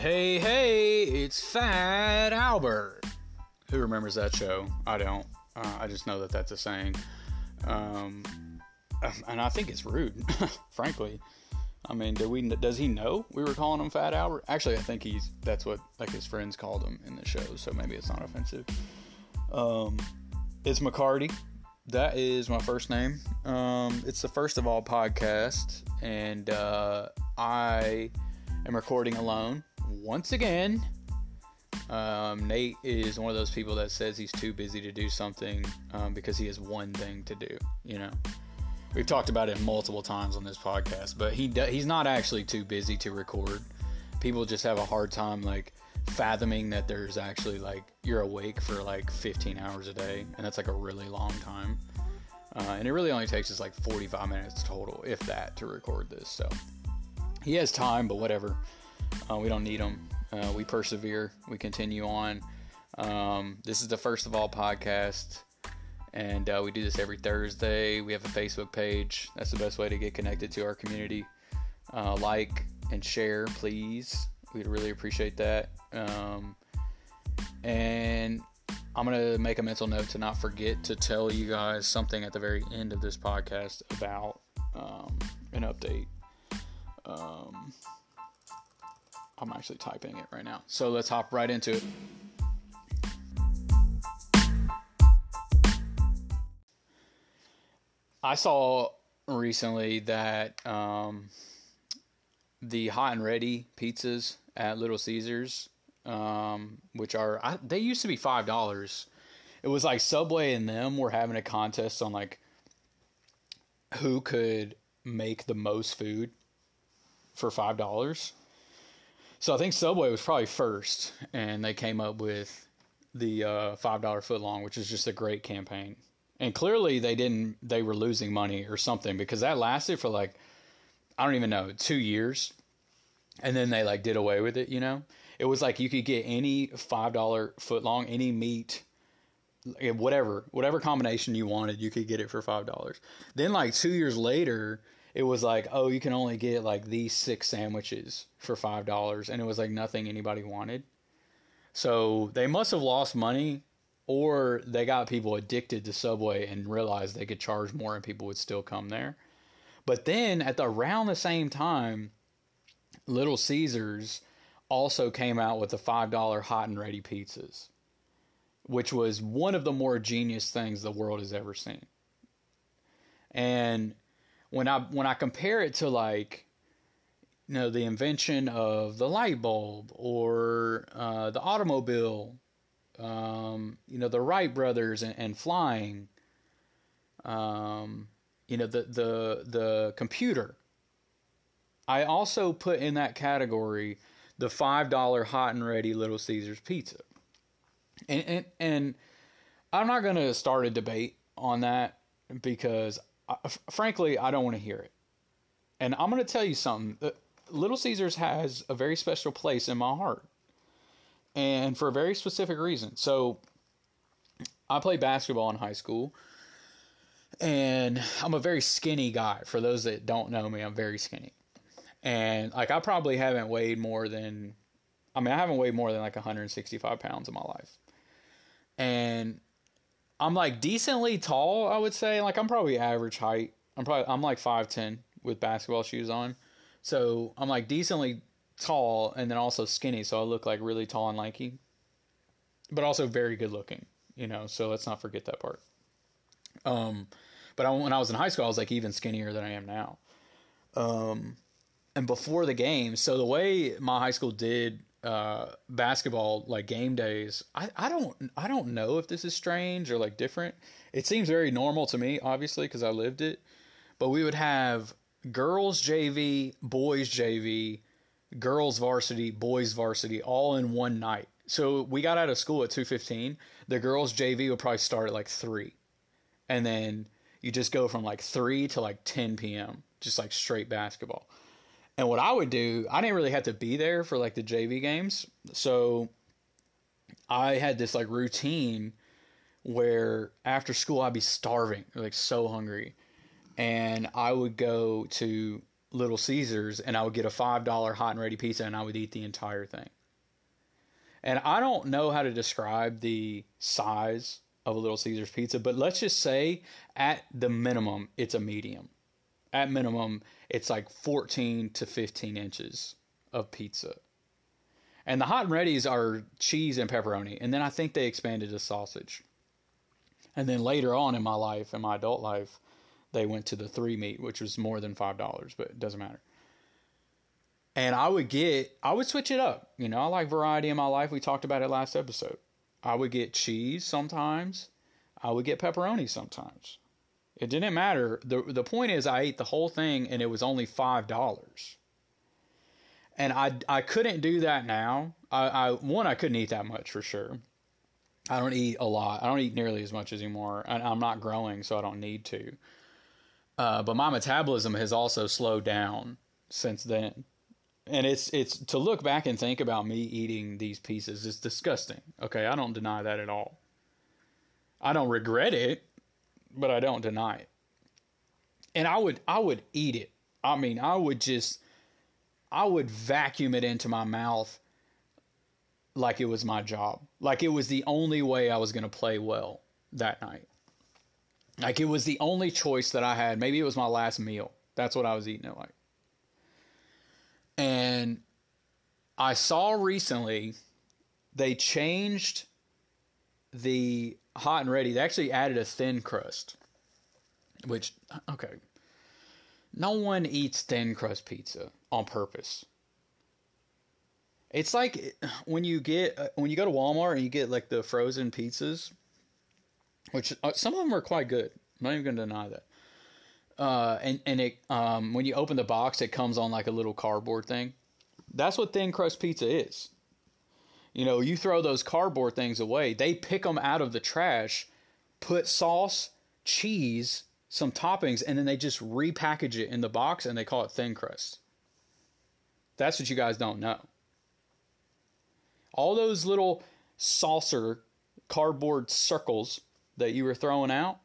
hey, hey, it's Fat Albert. Who remembers that show? I don't. Uh, I just know that that's a saying. Um, and I think it's rude, frankly. I mean, do we? Does he know we were calling him Fat Albert? Actually, I think he's. That's what like his friends called him in the show, so maybe it's not offensive. Um, it's McCarty. That is my first name. Um, it's the first of all podcast, and uh, I am recording alone once again. Um, Nate is one of those people that says he's too busy to do something um, because he has one thing to do. You know, we've talked about it multiple times on this podcast, but he do, he's not actually too busy to record. People just have a hard time like fathoming that there's actually like you're awake for like 15 hours a day, and that's like a really long time. Uh, and it really only takes us like 45 minutes total, if that, to record this. So he has time, but whatever. Uh, we don't need them. Uh, we persevere. We continue on. Um, this is the first of all podcast, and uh, we do this every Thursday. We have a Facebook page. That's the best way to get connected to our community. Uh, like and share, please. We'd really appreciate that. Um, and I'm going to make a mental note to not forget to tell you guys something at the very end of this podcast about um, an update. Um, I'm actually typing it right now. So let's hop right into it. I saw recently that um, the hot and ready pizzas at Little Caesars, um, which are I, they used to be five dollars. It was like Subway and them were having a contest on like who could make the most food for five dollars. So I think Subway was probably first, and they came up with the uh, five dollar footlong, which is just a great campaign. And clearly they didn't; they were losing money or something because that lasted for like I don't even know two years, and then they like did away with it. You know, it was like you could get any five dollar footlong, any meat whatever whatever combination you wanted you could get it for five dollars then like two years later it was like, oh, you can only get like these six sandwiches for five dollars, and it was like nothing anybody wanted. So they must have lost money, or they got people addicted to Subway and realized they could charge more and people would still come there. But then at the around the same time, Little Caesars also came out with the five dollar hot and ready pizzas, which was one of the more genius things the world has ever seen. And when I when I compare it to like you know the invention of the light bulb or uh, the automobile, um, you know the Wright brothers and, and flying, um, you know the the the computer. I also put in that category the five dollar hot and ready Little Caesars pizza, and and, and I'm not going to start a debate on that because frankly, I don't want to hear it. And I'm going to tell you something. Uh, Little Caesars has a very special place in my heart, and for a very specific reason. So, I played basketball in high school, and I'm a very skinny guy. For those that don't know me, I'm very skinny, and like I probably haven't weighed more than, I mean, I haven't weighed more than like 165 pounds in my life, and I'm like decently tall, I would say. Like I'm probably average height. I'm probably I'm like 5'10 with basketball shoes on. So I'm like decently tall and then also skinny, so I look like really tall and lanky. But also very good looking, you know, so let's not forget that part. Um but I, when I was in high school, I was like even skinnier than I am now. Um and before the game, so the way my high school did uh, basketball like game days I, I don't i don't know if this is strange or like different. It seems very normal to me obviously because i lived it. But we would have girls jv boys jv girls varsity boys varsity all in one night. So we got out of school at 2.15 the girls jv would probably start at like 3 and then you just go from like 3 to like 10 p.m just like straight basketball and what I would do, I didn't really have to be there for like the JV games. So I had this like routine where after school I'd be starving, like so hungry. And I would go to Little Caesars and I would get a $5 hot and ready pizza and I would eat the entire thing. And I don't know how to describe the size of a Little Caesars pizza, but let's just say at the minimum, it's a medium. At minimum, it's like 14 to 15 inches of pizza. And the hot and ready's are cheese and pepperoni. And then I think they expanded to sausage. And then later on in my life, in my adult life, they went to the three meat, which was more than $5, but it doesn't matter. And I would get, I would switch it up. You know, I like variety in my life. We talked about it last episode. I would get cheese sometimes. I would get pepperoni sometimes. It didn't matter. The the point is I ate the whole thing and it was only five dollars. And I I couldn't do that now. I, I one I couldn't eat that much for sure. I don't eat a lot. I don't eat nearly as much anymore. And I'm not growing, so I don't need to. Uh, but my metabolism has also slowed down since then. And it's it's to look back and think about me eating these pieces is disgusting. Okay, I don't deny that at all. I don't regret it but I don't deny it. And I would I would eat it. I mean, I would just I would vacuum it into my mouth like it was my job. Like it was the only way I was going to play well that night. Like it was the only choice that I had. Maybe it was my last meal. That's what I was eating it like. And I saw recently they changed the hot and ready, they actually added a thin crust. Which okay. No one eats thin crust pizza on purpose. It's like when you get uh, when you go to Walmart and you get like the frozen pizzas, which uh, some of them are quite good. I'm not even going to deny that. Uh, and and it um, when you open the box, it comes on like a little cardboard thing. That's what thin crust pizza is. You know, you throw those cardboard things away, they pick them out of the trash, put sauce, cheese, some toppings, and then they just repackage it in the box and they call it thin crust. That's what you guys don't know. All those little saucer cardboard circles that you were throwing out,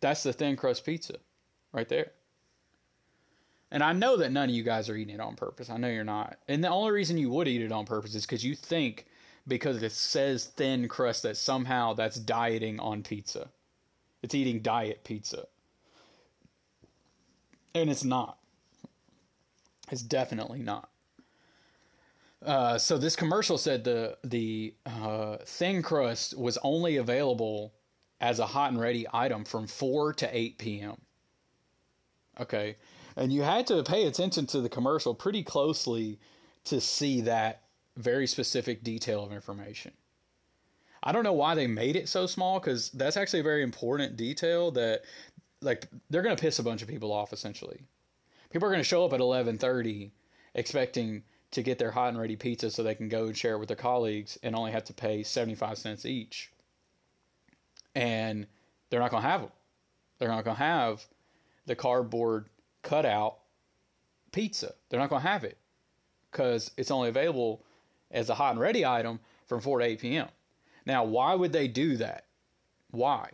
that's the thin crust pizza right there. And I know that none of you guys are eating it on purpose. I know you're not. And the only reason you would eat it on purpose is because you think because it says thin crust that somehow that's dieting on pizza. It's eating diet pizza. And it's not. It's definitely not. Uh, so this commercial said the the uh, thin crust was only available as a hot and ready item from 4 to 8 p.m. Okay, and you had to pay attention to the commercial pretty closely to see that very specific detail of information. I don't know why they made it so small because that's actually a very important detail that like they're to piss a bunch of people off essentially. People are to show up at 11:30 expecting to get their hot and ready pizza so they can go and share it with their colleagues and only have to pay 75 cents each. And they're not to have them. They're not to have the cardboard cutout pizza. They're not going to have it because it's only available as a hot and ready item from 4 to 8 p.m. Now, why would they do that? Why?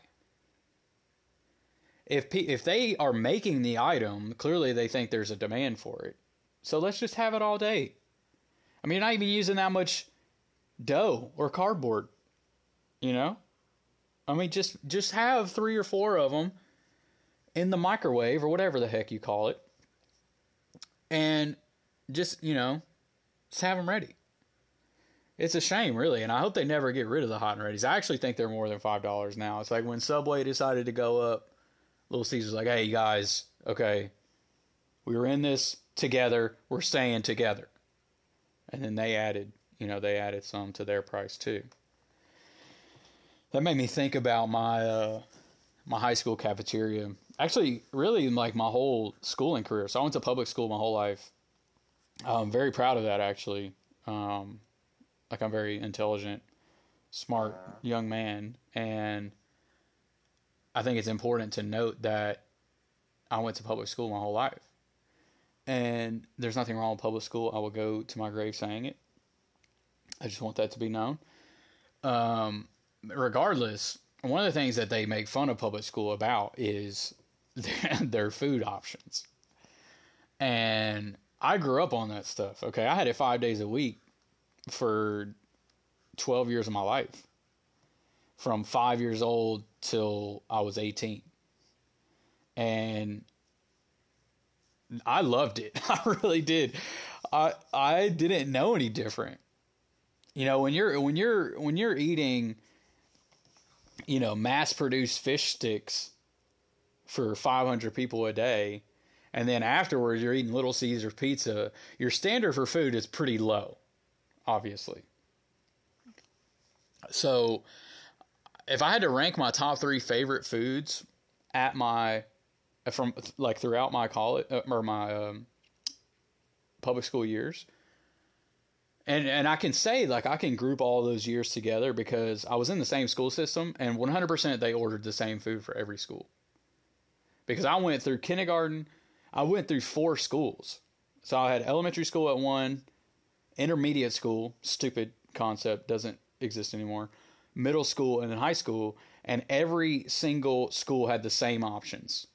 If if they are making the item, clearly they think there's a demand for it. So let's just have it all day. I mean, you're not even using that much dough or cardboard, you know? I mean, just just have 3 or 4 of them in the microwave or whatever the heck you call it. And just, you know, just have them ready. It's a shame, really, and I hope they never get rid of the hot and readies. I actually think they're more than five dollars now. It's like when Subway decided to go up, Little Caesars like, "Hey guys, okay, we were in this together. We're staying together," and then they added, you know, they added some to their price too. That made me think about my uh, my high school cafeteria. Actually, really, like my whole schooling career. So I went to public school my whole life. I'm very proud of that, actually. Um, like I'm very intelligent, smart young man, and I think it's important to note that I went to public school my whole life. And there's nothing wrong with public school. I will go to my grave saying it. I just want that to be known. Um, regardless, one of the things that they make fun of public school about is their, food options. And I grew up on that stuff. Okay, I had it five days a week for 12 years of my life from five years old till I was 18. And I loved it. I really did. I I didn't know any different. You know, when you're when you're when you're eating you know, mass produced fish sticks for 500 people a day and then afterwards you're eating little Caesar pizza, your standard for food is pretty low, obviously. So, if I had to rank my top 3 favorite foods at my from like throughout my college uh, or my um, public school years. And and I can say like I can group all those years together because I was in the same school system and 100% they ordered the same food for every school. Because I went through kindergarten, I went through four schools. So I had elementary school at one, intermediate school, stupid concept doesn't exist anymore, middle school and then high school, and every single school had the same options.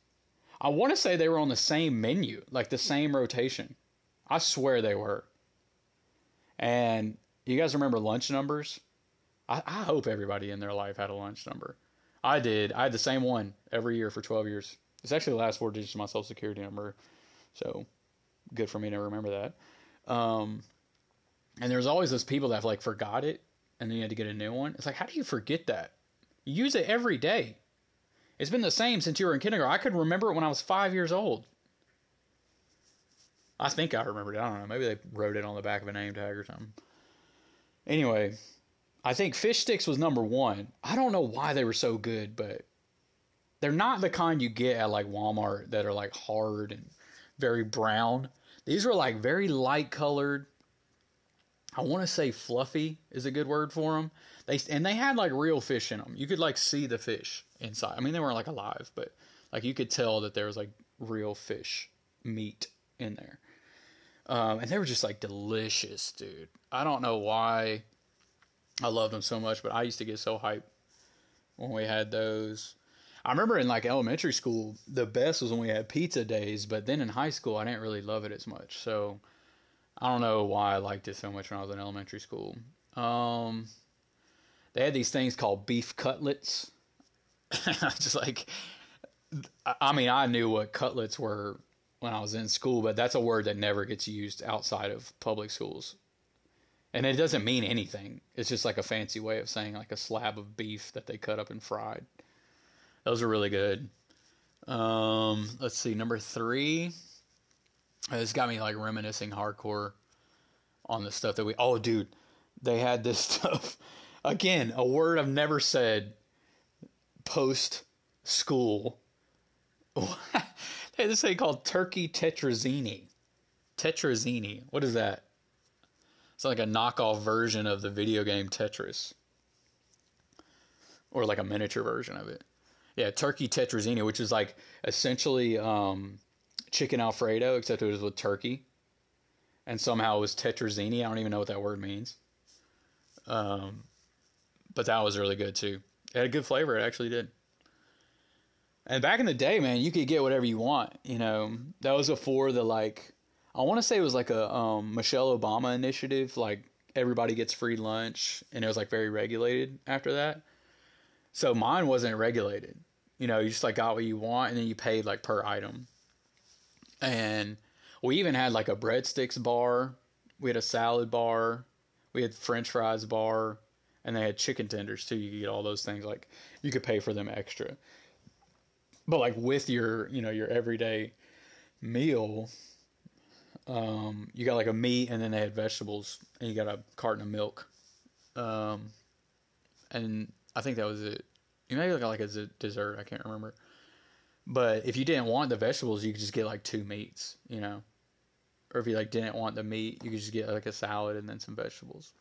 I want to say they were on the same menu, like the same rotation. I swear they were. And you guys remember lunch numbers? I, I hope everybody in their life had a lunch number. I did. I had the same one every year for 12 years. It's actually the last four digits of my social security number. So good for me to remember that. Um, and there's always those people that have like forgot it and then you had to get a new one. It's like, how do you forget that? You use it every day. It's been the same since you were in kindergarten. I could remember it when I was five years old. I think I remembered it. I don't know. Maybe they wrote it on the back of a name tag or something. Anyway, I think fish sticks was number one. I don't know why they were so good, but they're not the kind you get at like Walmart that are like hard and very brown. These were like very light colored. I want to say fluffy is a good word for them. They and they had like real fish in them. You could like see the fish inside. I mean, they weren't like alive, but like you could tell that there was like real fish meat in there. Um, and they were just like delicious, dude. I don't know why I loved them so much, but I used to get so hyped when we had those. I remember in like elementary school, the best was when we had pizza days, but then in high school, I didn't really love it as much. So I don't know why I liked it so much when I was in elementary school. Um, they had these things called beef cutlets. just like, I mean, I knew what cutlets were when I was in school, but that's a word that never gets used outside of public schools. And it doesn't mean anything. It's just like a fancy way of saying like a slab of beef that they cut up and fried. Those are really good. Um, let's see, number three. This got me like reminiscing hardcore on the stuff that we. Oh, dude, they had this stuff. Again, a word I've never said post school. they had this thing called turkey tetrazzini. Tetrazzini. What is that? It's like a knockoff version of the video game Tetris. Or like a miniature version of it. Yeah, turkey tetrazzini, which is like essentially um, chicken alfredo, except it was with turkey. And somehow it was tetrazzini. I don't even know what that word means. Um, but that was really good too. It had a good flavor. It actually did. And back in the day, man, you could get whatever you want. You know, that was before the like. I want to say it was like a um, Michelle Obama initiative, like everybody gets free lunch, and it was like very regulated after that. So mine wasn't regulated. You know, you just like got what you want, and then you paid like per item. And we even had like a breadsticks bar. We had a salad bar. We had French fries bar and they had chicken tenders too. You could get all those things like you could pay for them extra. But like with your, you know, your everyday meal, um, you got like a meat and then they had vegetables and you got a carton of milk. Um, and I think that was it. You maybe got like a dessert, I can't remember. But if you didn't want the vegetables, you could just get like two meats, you know. Or if you like didn't want the meat, you could just get like a salad and then some vegetables.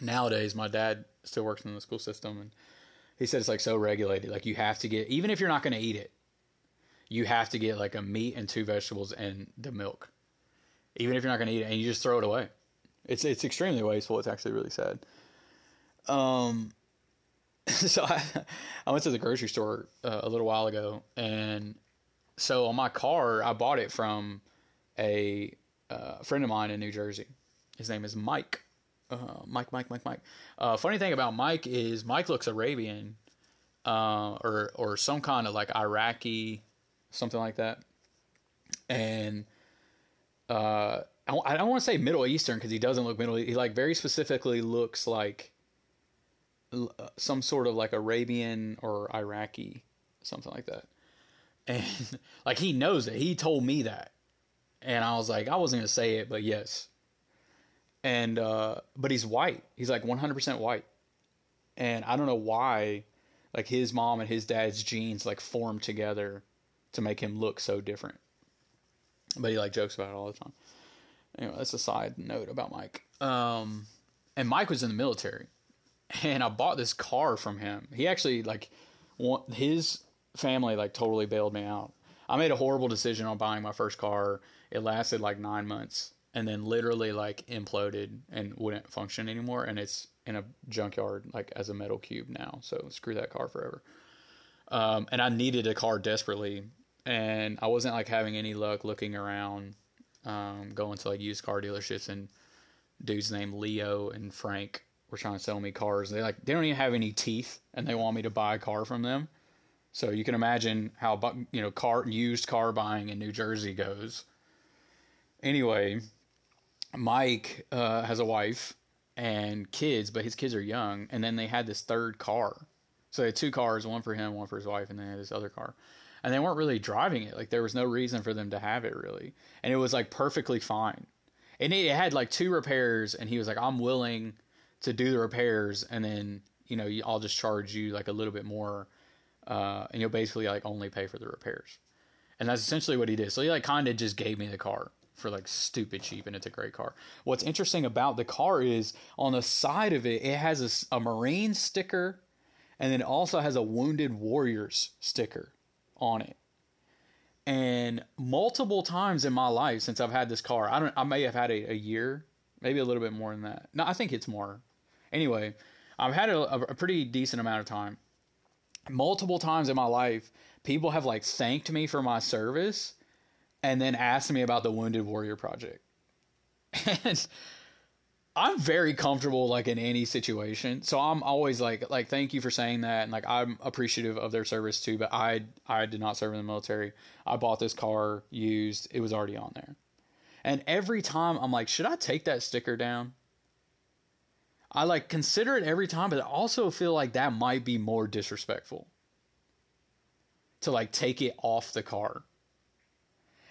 Nowadays my dad still works in the school system and he said it's like so regulated. Like you have to get even if you're not going to eat it you have to get like a meat and two vegetables and the milk. Even if you're not going to eat it and you just throw it away. It's it's extremely wasteful. It's actually really sad. Um so I, I went to the grocery store uh, a little while ago and so on my car I bought it from a uh, friend of mine in New Jersey. His name is Mike. Uh, Mike, Mike, Mike, Mike. Uh, funny thing about Mike is Mike looks Arabian, uh, or or some kind of like Iraqi, something like that. And uh, I, I don't want to say Middle Eastern because he doesn't look Middle. He like very specifically looks like some sort of like Arabian or Iraqi, something like that. And like he knows it. He told me that, and I was like, I wasn't gonna say it, but yes. And uh, but he's white. He's like 100% white, and I don't know why, like his mom and his dad's genes like formed together to make him look so different. But he like jokes about it all the time. Anyway, that's a side note about Mike. Um, and Mike was in the military, and I bought this car from him. He actually like, his family like totally bailed me out. I made a horrible decision on buying my first car. It lasted like nine months, and then literally like imploded and wouldn't function anymore. And it's in a junkyard like as a metal cube now. So screw that car forever. Um, and I needed a car desperately, and I wasn't like having any luck looking around, um, going to like used car dealerships and dudes named Leo and Frank were trying to sell me cars. They like they don't even have any teeth, and they want me to buy a car from them. So you can imagine how you know car used car buying in New Jersey goes. Anyway, Mike uh, has a wife and kids, but his kids are young, and then they had this third car. So they had two cars, one for him, one for his wife, and then they had this other car. And they weren't really driving it. Like there was no reason for them to have it really. And it was like perfectly fine. And it had like two repairs and he was like, I'm willing to do the repairs and then, you know, I'll just charge you like a little bit more. Uh, and you'll basically like only pay for the repairs. And that's essentially what he did. So he like kind of just gave me the car for like stupid cheap and it's a great car. What's interesting about the car is on the side of it, it has a, a Marine sticker and then it also has a Wounded Warriors sticker on it. And multiple times in my life since I've had this car, I don't I may have had it a year, maybe a little bit more than that. No, I think it's more. Anyway, I've had a, a pretty decent amount of time. Multiple times in my life, people have like thanked me for my service and then asked me about the Wounded Warrior Project. And I'm very comfortable like in any situation. So I'm always like like thank you for saying that and like I'm appreciative of their service too, but I I did not serve in the military. I bought this car used. It was already on there. And every time I'm like, should I take that sticker down? I like consider it every time, but I also feel like that might be more disrespectful. To like take it off the car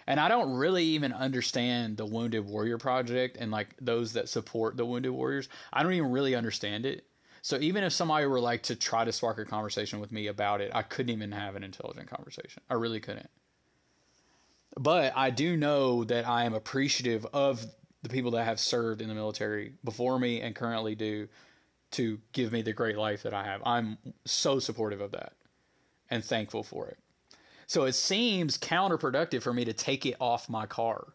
and I don't really even understand the Wounded Warrior Project and like those that support the Wounded Warriors. I don't even really understand it. So even if somebody were like to try to spark a conversation with me about it, I couldn't even have an intelligent conversation. I really couldn't. But I do know that I am appreciative of the people that have served in the military before me and currently do to give me the great life that I have. I'm so supportive of that and thankful for it. So it seems counterproductive for me to take it off my car.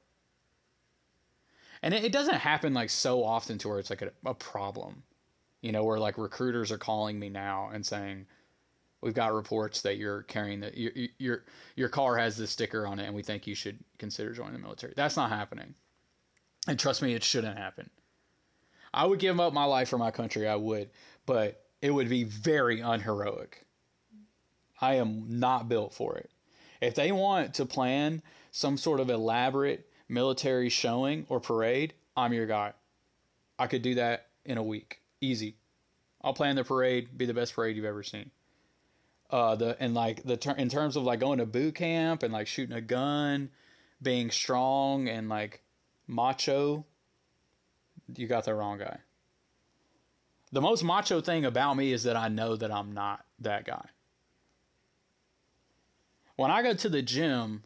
And it, it doesn't happen like so often to where it's like a, a problem, you know, where like recruiters are calling me now and saying, we've got reports that you're carrying the your your your car has this sticker on it and we think you should consider joining the military. That's not happening. And trust me, it shouldn't happen. I would give up my life for my country, I would, but it would be very unheroic. I am not built for it. If they want to plan some sort of elaborate military showing or parade, I'm your guy. I could do that in a week. Easy. I'll plan the parade, be the best parade you've ever seen. Uh, the and like the ter- in terms of like going to boot camp and like shooting a gun, being strong and like macho, you got the wrong guy. The most macho thing about me is that I know that I'm not that guy. When I go to the gym,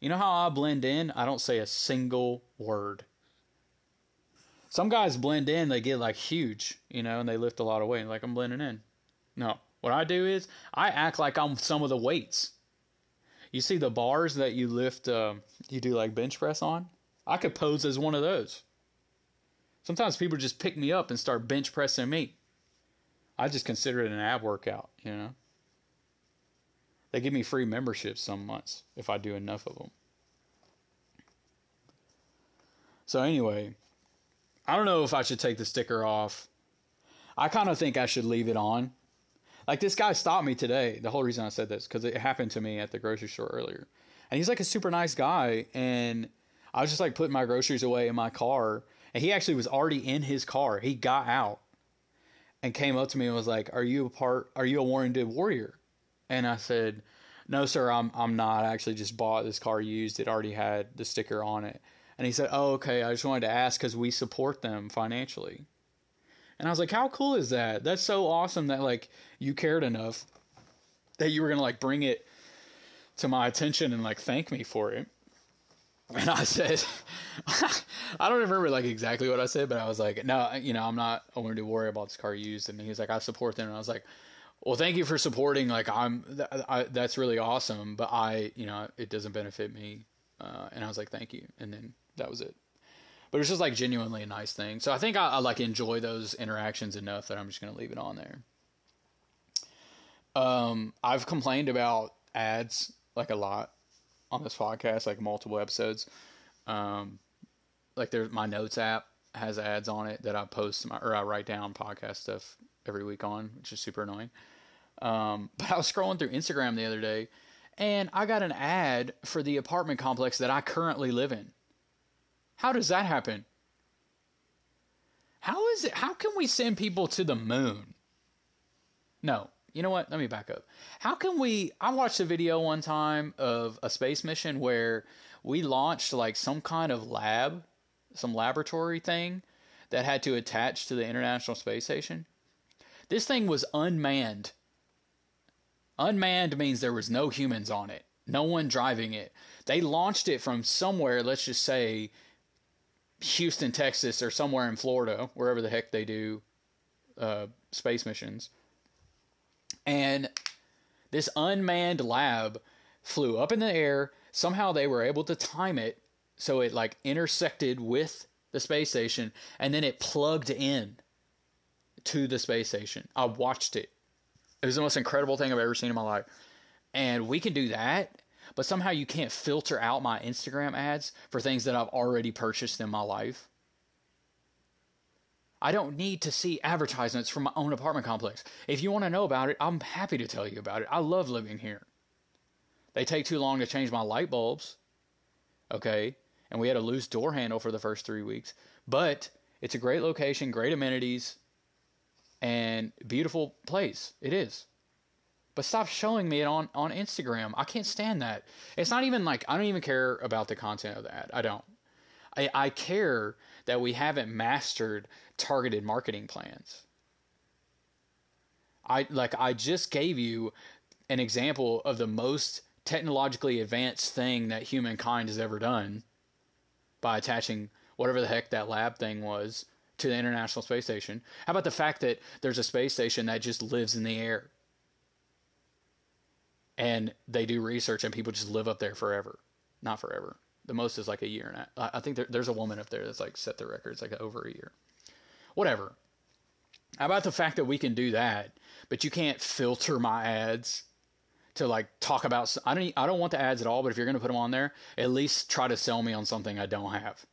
you know how I blend in? I don't say a single word. Some guys blend in, they get like huge, you know, and they lift a lot of weight. Like I'm blending in. No, what I do is I act like I'm some of the weights. You see the bars that you lift, uh, you do like bench press on? I could pose as one of those. Sometimes people just pick me up and start bench pressing me. I just consider it an ab workout, you know? They give me free memberships some months if I do enough of them. So anyway, I don't know if I should take the sticker off. I kind of think I should leave it on. Like this guy stopped me today. The whole reason I said this because it happened to me at the grocery store earlier, and he's like a super nice guy. And I was just like putting my groceries away in my car, and he actually was already in his car. He got out and came up to me and was like, "Are you a part? Are you a wounded warrior?" And I said, "No, sir. I'm I'm not. I actually just bought this car used. It already had the sticker on it." And he said, "Oh, okay. I just wanted to ask because we support them financially." And I was like, "How cool is that? That's so awesome that like you cared enough that you were gonna like bring it to my attention and like thank me for it." And I said, I don't remember like exactly what I said, but I was like, no, you know, I'm not wanted to worry about this car used. And he's like, I support them. And I was like, well, thank you for supporting. Like, I'm, I, that's really awesome. But I, you know, it doesn't benefit me. Uh, and I was like, thank you. And then that was it. But it's just like genuinely a nice thing. So I think I, I like enjoy those interactions enough that I'm just going to leave it on there. Um, I've complained about ads like a lot on this podcast, like multiple episodes. Um, like there's my notes app has ads on it that I post my, or I write down podcast stuff every week on, which is super annoying. Um, but I was scrolling through Instagram the other day and I got an ad for the apartment complex that I currently live in. How does that happen? How is it? How can we send people to the moon? No, you know what? Let me back up. How can we? I watched a video one time of a space mission where we launched like some kind of lab, some laboratory thing that had to attach to the International Space Station. This thing was unmanned. Unmanned means there was no humans on it, no one driving it. They launched it from somewhere, let's just say Houston, Texas, or somewhere in Florida, wherever the heck they do uh, space missions and this unmanned lab flew up in the air. Somehow they were able to time it so it like intersected with the space station and then it plugged in to the space station. I watched it. It was the most incredible thing I've ever seen in my life. And we can do that, but somehow you can't filter out my Instagram ads for things that I've already purchased in my life. I don't need to see advertisements from my own apartment complex. If you want to know about it, I'm happy to tell you about it. I love living here. They take too long to change my light bulbs. Okay. And we had a loose door handle for the first three weeks. But it's a great location, great amenities, and beautiful place. It is. But stop showing me it on, on Instagram. I can't stand that. It's not even like I don't even care about the content of that. I don't. I, I care that we haven't mastered targeted marketing plans. I like I just gave you an example of the most technologically advanced thing that humankind has ever done by attaching whatever the heck that lab thing was to the International Space Station. How about the fact that there's a space station that just lives in the air? And they do research and people just live up there forever. Not forever. The most is like a year and a, I think there, there's a woman up there that's like set the records like over a year. Whatever. How about the fact that we can do that, but you can't filter my ads to like talk about I don't I don't want the ads at all, but if you're going to put them on there, at least try to sell me on something I don't have.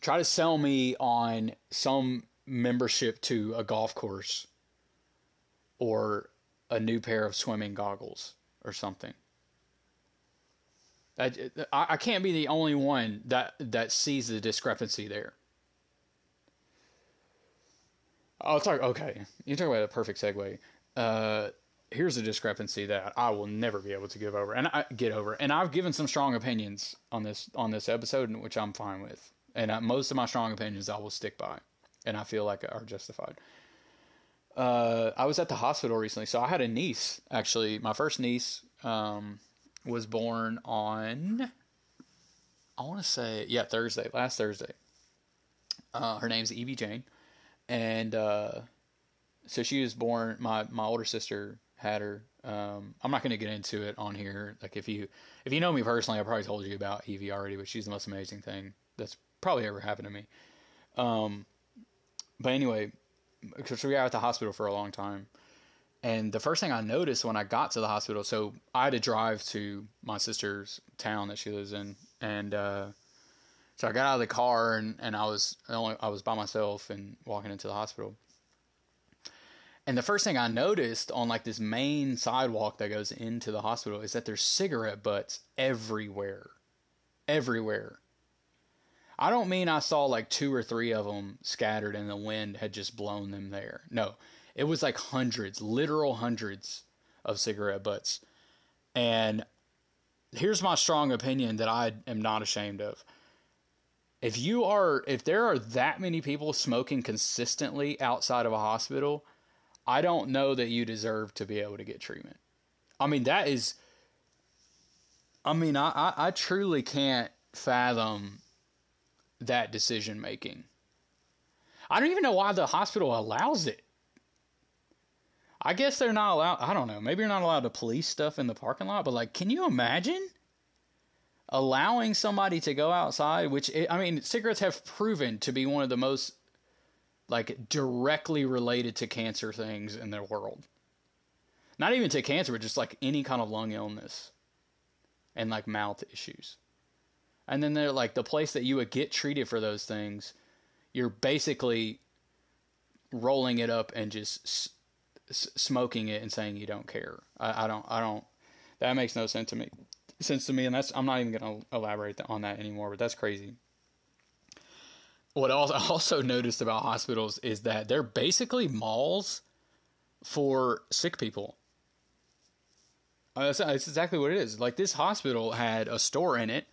Try to sell me on some membership to a golf course or a new pair of swimming goggles or something. I, I can't be the only one that that sees the discrepancy there. I'll talk. Okay, you talk about a perfect segue. Uh, here's a discrepancy that I will never be able to give over and I get over. And I've given some strong opinions on this on this episode, which I'm fine with. And I, most of my strong opinions I will stick by, and I feel like are justified. Uh, I was at the hospital recently, so I had a niece. Actually, my first niece um, was born on. I want to say yeah Thursday, last Thursday. Uh, her name's Evie Jane and uh, so she was born. My my older sister had her. Um, I'm not going to get into it on here. Like if you if you know me personally, I probably told you about Evie already. But she's the most amazing thing that's probably ever happened to me. Um, but anyway, because we were at the hospital for a long time, and the first thing I noticed when I got to the hospital, so I had to drive to my sister's town that she lives in, and uh, So I got out of the car and, and I was only I was by myself and walking into the hospital. And the first thing I noticed on like this main sidewalk that goes into the hospital is that there's cigarette butts everywhere. Everywhere. I don't mean I saw like two or three of them scattered and the wind had just blown them there. No, it was like hundreds, literal hundreds of cigarette butts. And here's my strong opinion that I am not ashamed of. If you are, if there are that many people smoking consistently outside of a hospital, I don't know that you deserve to be able to get treatment. I mean, that is, I mean, I, I, I truly can't fathom that decision making. I don't even know why the hospital allows it. I guess they're not allowed. I don't know. Maybe you're not allowed to police stuff in the parking lot, but like, can you imagine allowing somebody to go outside? Which I mean, cigarettes have proven to be one of the most like directly related to cancer things in the world. Not even to cancer, but just like any kind of lung illness and like mouth issues. And then they're like the place that you would get treated for those things, you're basically rolling it up and just smoking it and saying you don't care. I, I don't. I don't. That makes no sense to me. Sense to me, and that's. I'm not even going to elaborate on that anymore. But that's crazy. What I also noticed about hospitals is that they're basically malls for sick people. Uh, that's, that's exactly what it is. Like this hospital had a store in it,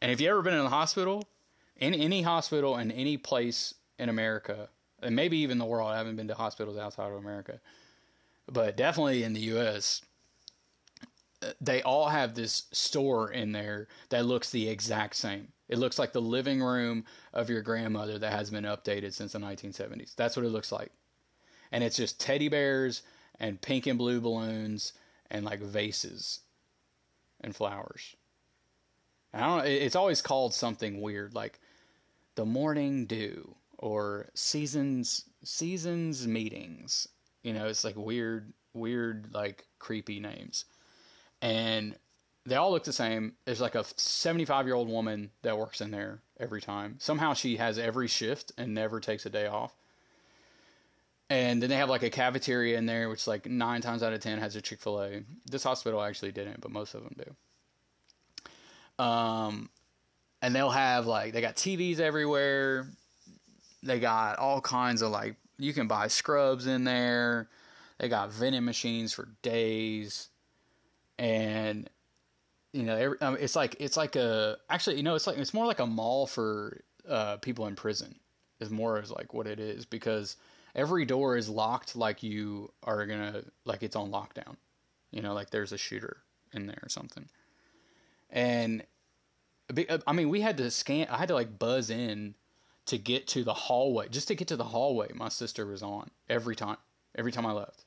and if you ever been in a hospital, in any hospital in any place in America, and maybe even the world, I haven't been to hospitals outside of America but definitely in the U.S., they all have this store in there that looks the exact same. It looks like the living room of your grandmother that has been updated since the 1970s. That's what it looks like. And it's just teddy bears and pink and blue balloons and like vases and flowers. I don't it's always called something weird like the morning dew or seasons seasons meetings you know, it's like weird, weird, like creepy names. And they all look the same. There's like a 75 year old woman that works in there every time. Somehow she has every shift and never takes a day off. And then they have like a cafeteria in there, which like nine times out of ten has a Chick Fil A. This hospital actually didn't, but most of them do. Um, and they'll have like they got TVs everywhere. They got all kinds of like you can buy scrubs in there. They got vending machines for days, and you know, um, it's like it's like a actually, you know, it's like it's more like a mall for uh, people in prison. Is more as like what it is because every door is locked like you are gonna like it's on lockdown. You know, like there's a shooter in there or something. And I mean, we had to scan. I had to like buzz in to get to the hallway, just to get to the hallway my sister was on every time, every time I left.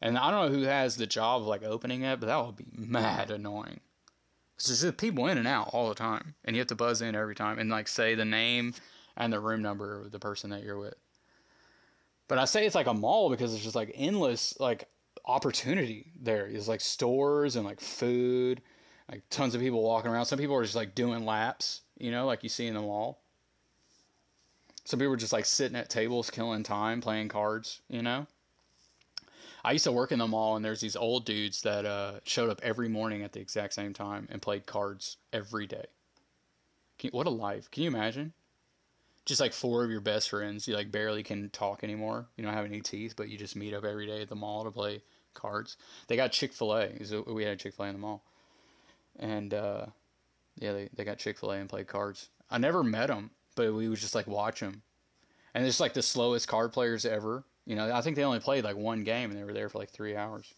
And I don't know who has the job of like opening it, but that would be mad annoying. It's just people in and out all the time, and you have to buzz in every time and like say the name and the room number of the person that you're with. But I say it's like a mall because it's just like endless like opportunity there. There's like stores and like food, like tons of people walking around. Some people are just like doing laps, you know, like you see in the mall. Some people are just like sitting at tables, killing time, playing cards, you know? I used to work in the mall, and there's these old dudes that uh, showed up every morning at the exact same time and played cards every day. What a life! Can you imagine? Just like four of your best friends, you like barely can talk anymore. You don't have any teeth, but you just meet up every day at the mall to play cards. They got Chick Fil A. We had Chick Fil A in the mall, and uh, yeah, they they got Chick Fil A and played cards. I never met them but we would just like watch them. And it's like the slowest card players ever. You know, I think they only played like one game and they were there for like three hours.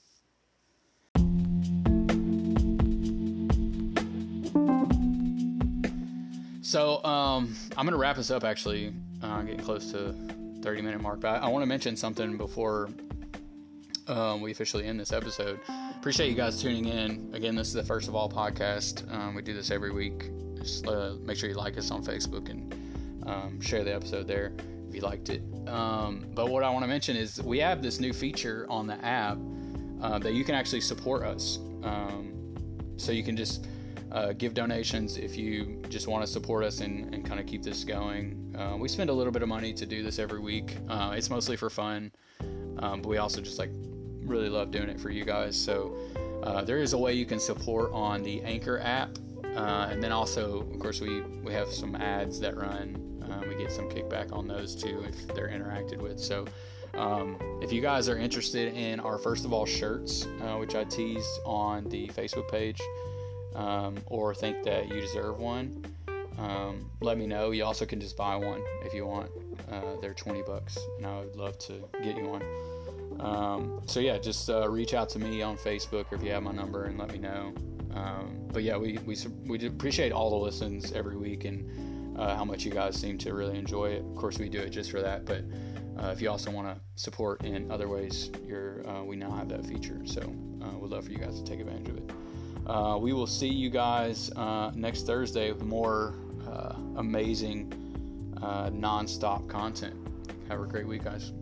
So um, I'm gonna wrap this up. Actually, uh, getting close to 30 minute mark, but I, I want to mention something before um, we officially end this episode. Appreciate you guys tuning in. Again, this is the first of all podcast. Um, we do this every week. Just uh, make sure you like us on Facebook and um, share the episode there if you liked it. Um, but what I want to mention is we have this new feature on the app uh, that you can actually support us. Um, so you can just uh, give donations if you just want to support us and, and kind of keep this going. Uh, we spend a little bit of money to do this every week. Uh, it's mostly for fun, um, but we also just like really love doing it for you guys. So uh, there is a way you can support on the Anchor app, uh, and then also, of course, we we have some ads that run. Uh, we get some kickback on those too if they're interacted with. So. Um, if you guys are interested in our first of all shirts, uh, which I teased on the Facebook page, um, or think that you deserve one, um, let me know. You also can just buy one if you want. Uh, they're 20 bucks, and I would love to get you one. Um, so yeah, just uh, reach out to me on Facebook or if you have my number and let me know. Um, but yeah, we, we we appreciate all the listens every week and uh, how much you guys seem to really enjoy it. Of course, we do it just for that, but uh, if you also want to support in other ways, uh, we now have that feature. So uh, we'd love for you guys to take advantage of it. Uh, we will see you guys uh, next Thursday with more amazing non-stop content. Have a great week, guys.